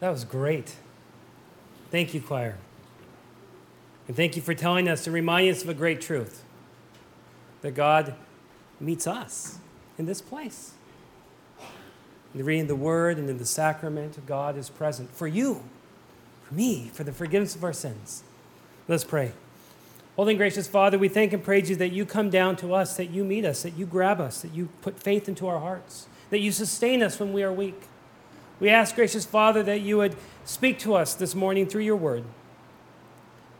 That was great. Thank you, choir. And thank you for telling us and reminding us of a great truth that God meets us in this place. In the reading of the word and in the sacrament, God is present for you, for me, for the forgiveness of our sins. Let's pray. Holy and gracious Father, we thank and praise you that you come down to us, that you meet us, that you grab us, that you put faith into our hearts, that you sustain us when we are weak. We ask, gracious Father, that you would speak to us this morning through your word.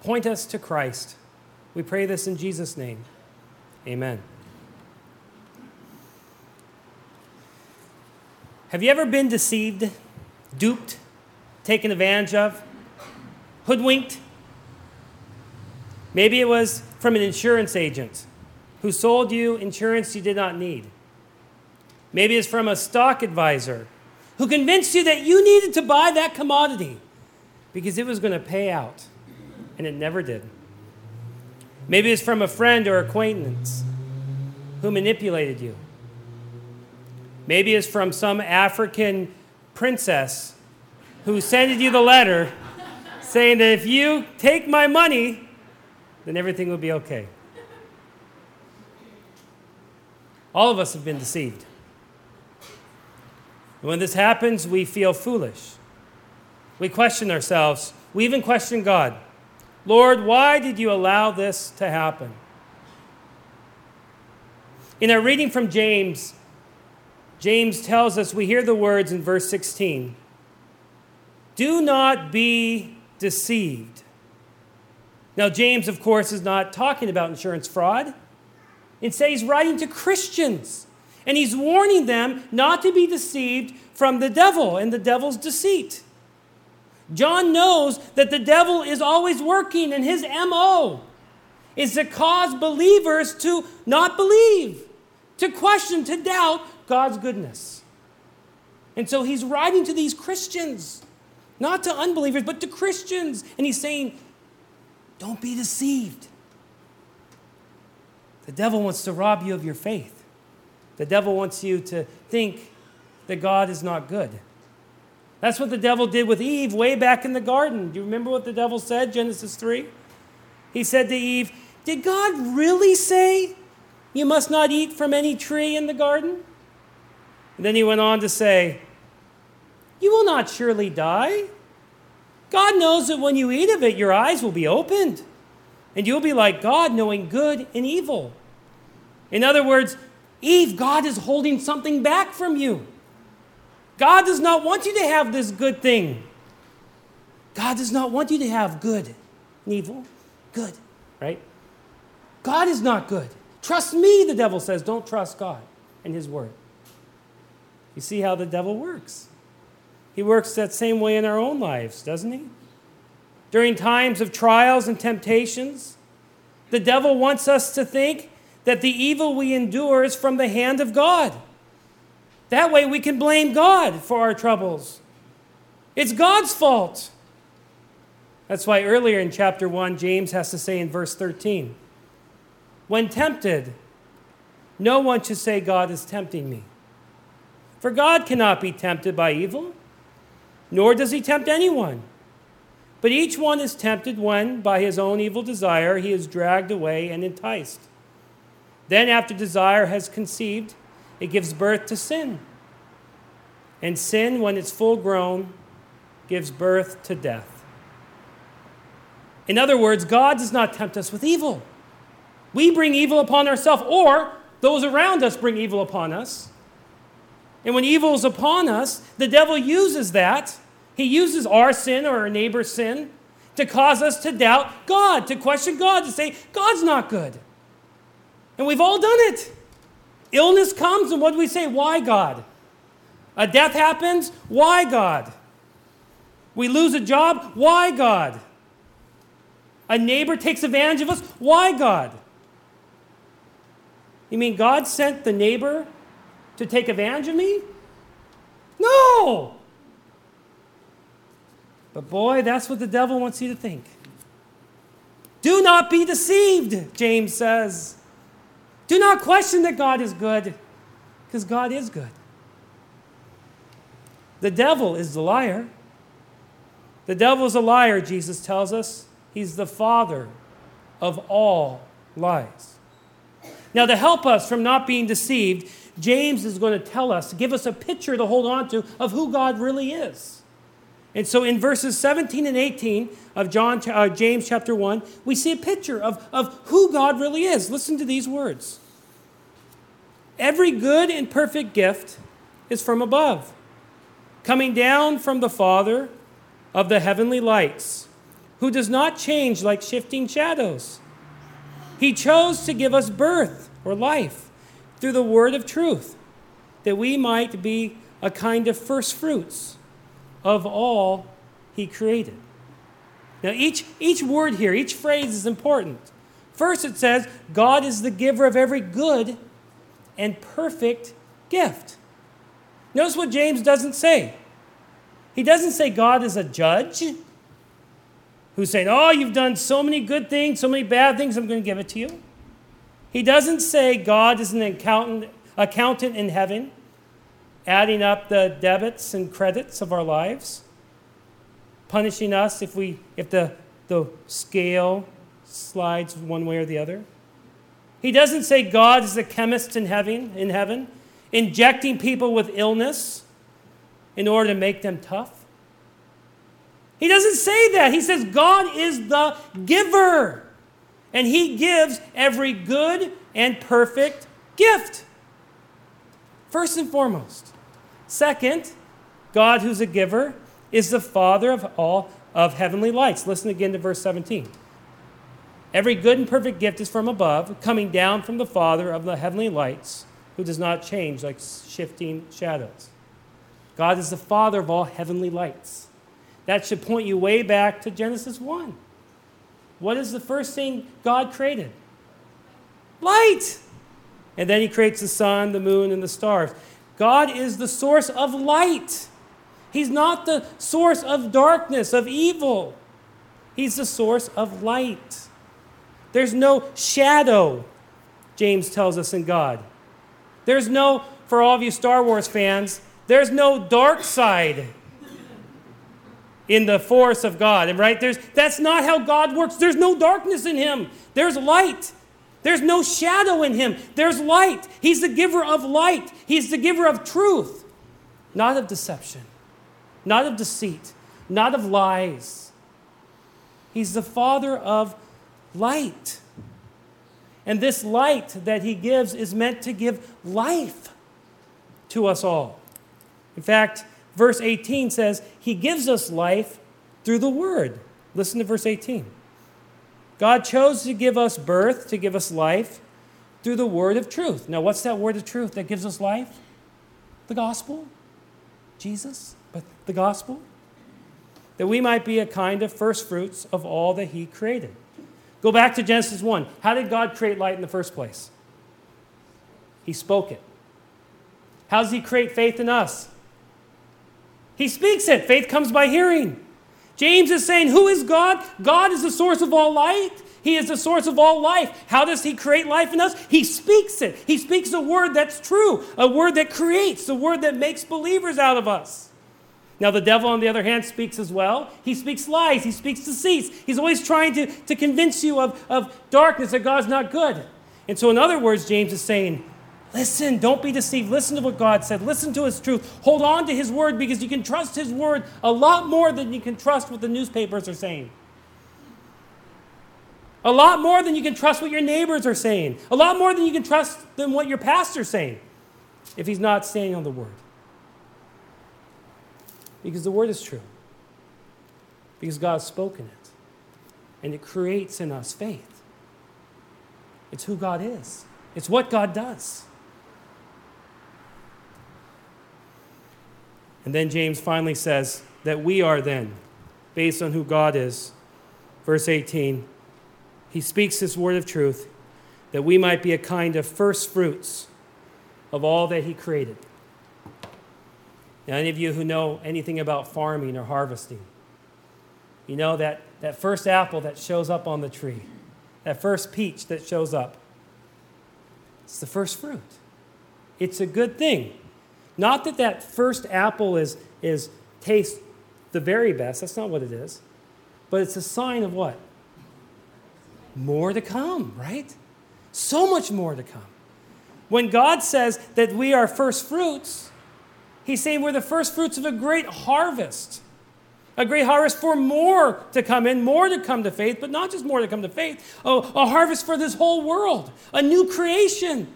Point us to Christ. We pray this in Jesus' name. Amen. Have you ever been deceived, duped, taken advantage of, hoodwinked? Maybe it was from an insurance agent who sold you insurance you did not need. Maybe it's from a stock advisor who convinced you that you needed to buy that commodity because it was going to pay out, and it never did. Maybe it's from a friend or acquaintance who manipulated you. Maybe it's from some African princess who sent you the letter saying that if you take my money, then everything will be okay. All of us have been deceived. And when this happens, we feel foolish. We question ourselves. We even question God. Lord, why did you allow this to happen? In our reading from James, James tells us, we hear the words in verse 16 Do not be deceived. Now, James, of course, is not talking about insurance fraud. Instead, he's writing to Christians, and he's warning them not to be deceived from the devil and the devil's deceit. John knows that the devil is always working, and his MO is to cause believers to not believe, to question, to doubt God's goodness. And so he's writing to these Christians, not to unbelievers, but to Christians. And he's saying, don't be deceived. The devil wants to rob you of your faith. The devil wants you to think that God is not good. That's what the devil did with Eve way back in the garden. Do you remember what the devil said, Genesis 3? He said to Eve, Did God really say you must not eat from any tree in the garden? And then he went on to say, You will not surely die. God knows that when you eat of it, your eyes will be opened, and you'll be like God, knowing good and evil. In other words, Eve, God is holding something back from you. God does not want you to have this good thing. God does not want you to have good and evil. Good, right? God is not good. Trust me, the devil says. Don't trust God and his word. You see how the devil works. He works that same way in our own lives, doesn't he? During times of trials and temptations, the devil wants us to think that the evil we endure is from the hand of God. That way we can blame God for our troubles. It's God's fault. That's why earlier in chapter 1, James has to say in verse 13 When tempted, no one should say, God is tempting me. For God cannot be tempted by evil, nor does he tempt anyone. But each one is tempted when, by his own evil desire, he is dragged away and enticed. Then, after desire has conceived, it gives birth to sin. And sin, when it's full grown, gives birth to death. In other words, God does not tempt us with evil. We bring evil upon ourselves, or those around us bring evil upon us. And when evil is upon us, the devil uses that. He uses our sin or our neighbor's sin to cause us to doubt God, to question God, to say, God's not good. And we've all done it. Illness comes, and what do we say? Why God? A death happens? Why God? We lose a job? Why God? A neighbor takes advantage of us? Why God? You mean God sent the neighbor to take advantage of me? No! But boy, that's what the devil wants you to think. Do not be deceived, James says. Do not question that God is good, because God is good. The devil is the liar. The devil's a liar, Jesus tells us. He's the father of all lies. Now, to help us from not being deceived, James is going to tell us, give us a picture to hold on to of who God really is. And so in verses 17 and 18 of John, uh, James chapter 1, we see a picture of, of who God really is. Listen to these words Every good and perfect gift is from above, coming down from the Father of the heavenly lights, who does not change like shifting shadows. He chose to give us birth or life through the word of truth, that we might be a kind of first fruits of all he created. Now, each, each word here, each phrase is important. First, it says, God is the giver of every good and perfect gift. Notice what James doesn't say. He doesn't say God is a judge who's saying, Oh, you've done so many good things, so many bad things, I'm going to give it to you. He doesn't say God is an accountant, accountant in heaven adding up the debits and credits of our lives, punishing us if, we, if the, the scale slides one way or the other. He doesn't say God is a chemist in heaven, in heaven, injecting people with illness in order to make them tough. He doesn't say that. He says God is the giver, and He gives every good and perfect gift. First and foremost, Second, God, who's a giver, is the Father of all of heavenly lights. Listen again to verse 17. Every good and perfect gift is from above, coming down from the Father of the heavenly lights, who does not change like shifting shadows. God is the Father of all heavenly lights. That should point you way back to Genesis 1. What is the first thing God created? Light. And then he creates the sun, the moon, and the stars. God is the source of light. He's not the source of darkness, of evil. He's the source of light. There's no shadow, James tells us in God. There's no, for all of you Star Wars fans, there's no dark side in the force of God. And right there's that's not how God works. There's no darkness in him. There's light. There's no shadow in him. There's light. He's the giver of light. He's the giver of truth, not of deception, not of deceit, not of lies. He's the Father of light. And this light that he gives is meant to give life to us all. In fact, verse 18 says, He gives us life through the Word. Listen to verse 18. God chose to give us birth, to give us life through the word of truth. Now, what's that word of truth that gives us life? The gospel. Jesus, but the gospel. That we might be a kind of first fruits of all that He created. Go back to Genesis 1. How did God create light in the first place? He spoke it. How does He create faith in us? He speaks it. Faith comes by hearing. James is saying, Who is God? God is the source of all light. He is the source of all life. How does He create life in us? He speaks it. He speaks a word that's true, a word that creates, a word that makes believers out of us. Now, the devil, on the other hand, speaks as well. He speaks lies, he speaks deceits. He's always trying to, to convince you of, of darkness, that God's not good. And so, in other words, James is saying, Listen, don't be deceived. Listen to what God said. Listen to His truth. Hold on to His word because you can trust His word a lot more than you can trust what the newspapers are saying. A lot more than you can trust what your neighbors are saying. A lot more than you can trust than what your pastor's saying if he's not standing on the word. Because the word is true. Because God has spoken it. And it creates in us faith. It's who God is, it's what God does. And then James finally says that we are then, based on who God is. Verse 18, he speaks this word of truth that we might be a kind of first fruits of all that he created. Now, any of you who know anything about farming or harvesting, you know that, that first apple that shows up on the tree, that first peach that shows up, it's the first fruit. It's a good thing. Not that that first apple is, is tastes the very best. That's not what it is. But it's a sign of what? More to come, right? So much more to come. When God says that we are first fruits, He's saying we're the first fruits of a great harvest. A great harvest for more to come in, more to come to faith, but not just more to come to faith, a, a harvest for this whole world, a new creation.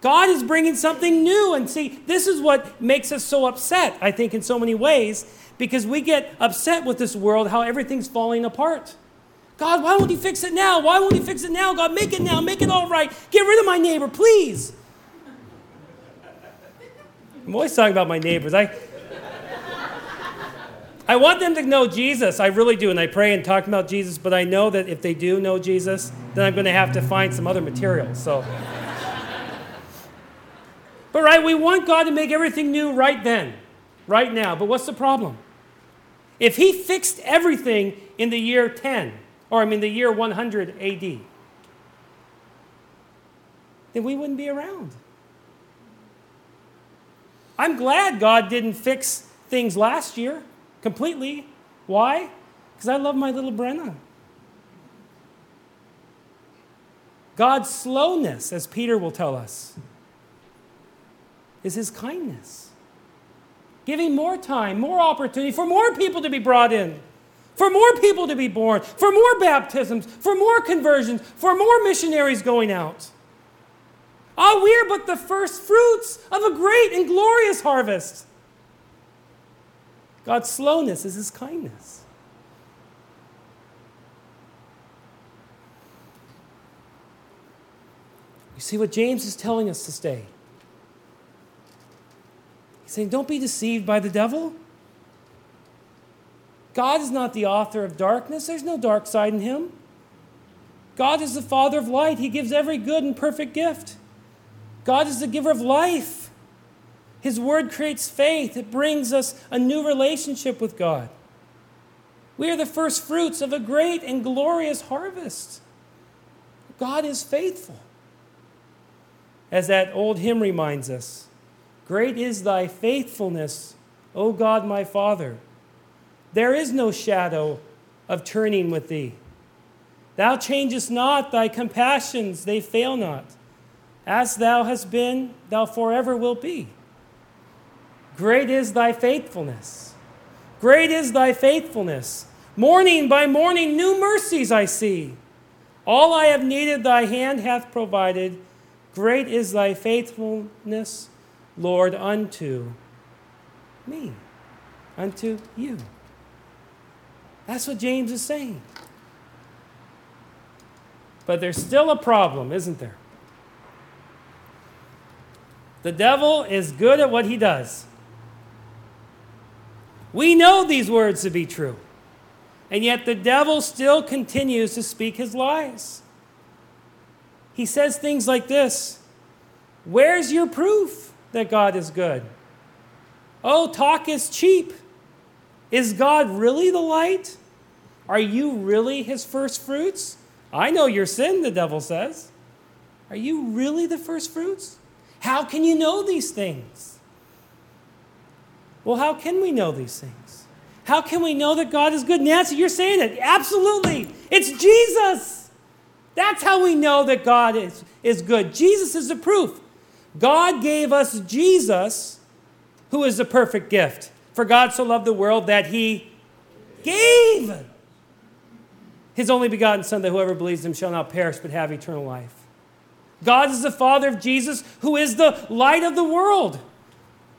God is bringing something new. And see, this is what makes us so upset, I think, in so many ways, because we get upset with this world, how everything's falling apart. God, why won't you fix it now? Why won't you fix it now? God, make it now. Make it all right. Get rid of my neighbor, please. I'm always talking about my neighbors. I, I want them to know Jesus. I really do. And I pray and talk about Jesus, but I know that if they do know Jesus, then I'm going to have to find some other material. So. But right, we want God to make everything new right then, right now. But what's the problem? If He fixed everything in the year 10, or I mean the year 100 AD, then we wouldn't be around. I'm glad God didn't fix things last year completely. Why? Because I love my little Brenna. God's slowness, as Peter will tell us, is his kindness. Giving more time, more opportunity for more people to be brought in for more people to be born, for more baptisms, for more conversions, for more missionaries going out. Ah, we are but the first fruits of a great and glorious harvest. God's slowness is his kindness. You see what James is telling us to stay. He's saying, Don't be deceived by the devil. God is not the author of darkness, there's no dark side in him. God is the Father of light, He gives every good and perfect gift. God is the giver of life. His word creates faith, it brings us a new relationship with God. We are the first fruits of a great and glorious harvest. God is faithful. As that old hymn reminds us Great is thy faithfulness, O God my Father. There is no shadow of turning with thee. Thou changest not, thy compassions, they fail not. As thou hast been, thou forever wilt be. Great is thy faithfulness. Great is thy faithfulness. Morning by morning, new mercies I see. All I have needed, thy hand hath provided. Great is thy faithfulness, Lord, unto me, unto you. That's what James is saying. But there's still a problem, isn't there? The devil is good at what he does. We know these words to be true. And yet the devil still continues to speak his lies. He says things like this Where's your proof that God is good? Oh, talk is cheap. Is God really the light? Are you really his first fruits? I know your sin, the devil says. Are you really the first fruits? How can you know these things? Well, how can we know these things? How can we know that God is good? Nancy, you're saying it. Absolutely. It's Jesus. That's how we know that God is, is good. Jesus is the proof. God gave us Jesus, who is the perfect gift. For God so loved the world that he gave his only begotten Son, that whoever believes him shall not perish but have eternal life. God is the Father of Jesus, who is the light of the world.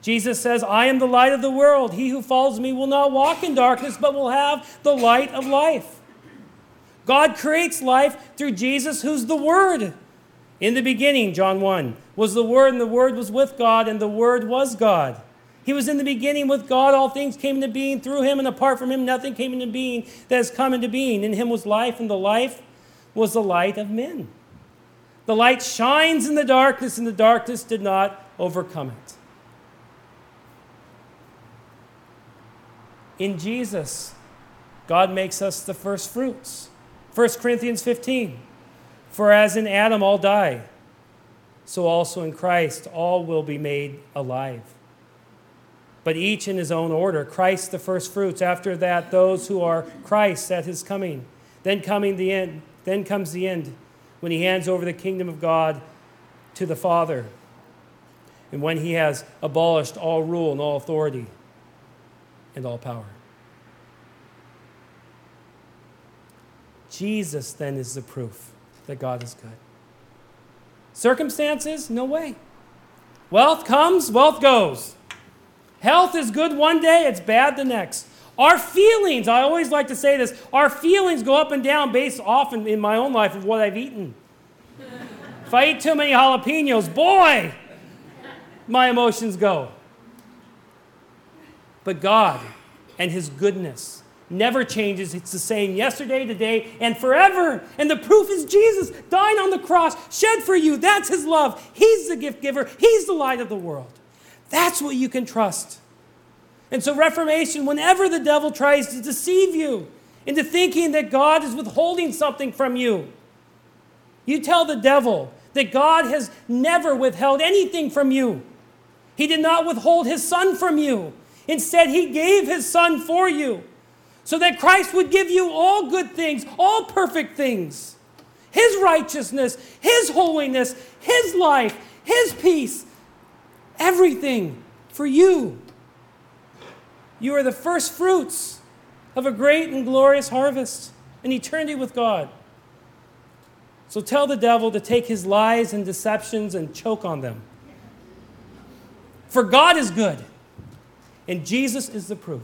Jesus says, I am the light of the world. He who follows me will not walk in darkness, but will have the light of life. God creates life through Jesus, who's the Word. In the beginning, John 1, was the Word, and the Word was with God, and the Word was God. He was in the beginning with God. All things came into being through him, and apart from him, nothing came into being that has come into being. In him was life, and the life was the light of men. The light shines in the darkness, and the darkness did not overcome it. In Jesus, God makes us the first fruits. 1 Corinthians 15 For as in Adam all die, so also in Christ all will be made alive. but each in his own order. Christ the first fruits, after that those who are Christ at his coming. Then coming the end, then comes the end when he hands over the kingdom of God to the Father. And when he has abolished all rule and all authority and all power. Jesus then is the proof that God is good. Circumstances? No way. Wealth comes, wealth goes. Health is good one day, it's bad the next. Our feelings, I always like to say this, our feelings go up and down based often in my own life of what I've eaten. if I eat too many jalapenos, boy, my emotions go. But God and His goodness never changes. It's the same yesterday, today, and forever. And the proof is Jesus dying on the cross, shed for you. That's His love. He's the gift giver, He's the light of the world. That's what you can trust. And so, Reformation, whenever the devil tries to deceive you into thinking that God is withholding something from you, you tell the devil that God has never withheld anything from you. He did not withhold his son from you. Instead, he gave his son for you so that Christ would give you all good things, all perfect things. His righteousness, His holiness, His life, His peace, everything for you. You are the first fruits of a great and glorious harvest, an eternity with God. So tell the devil to take his lies and deceptions and choke on them. For God is good, and Jesus is the proof.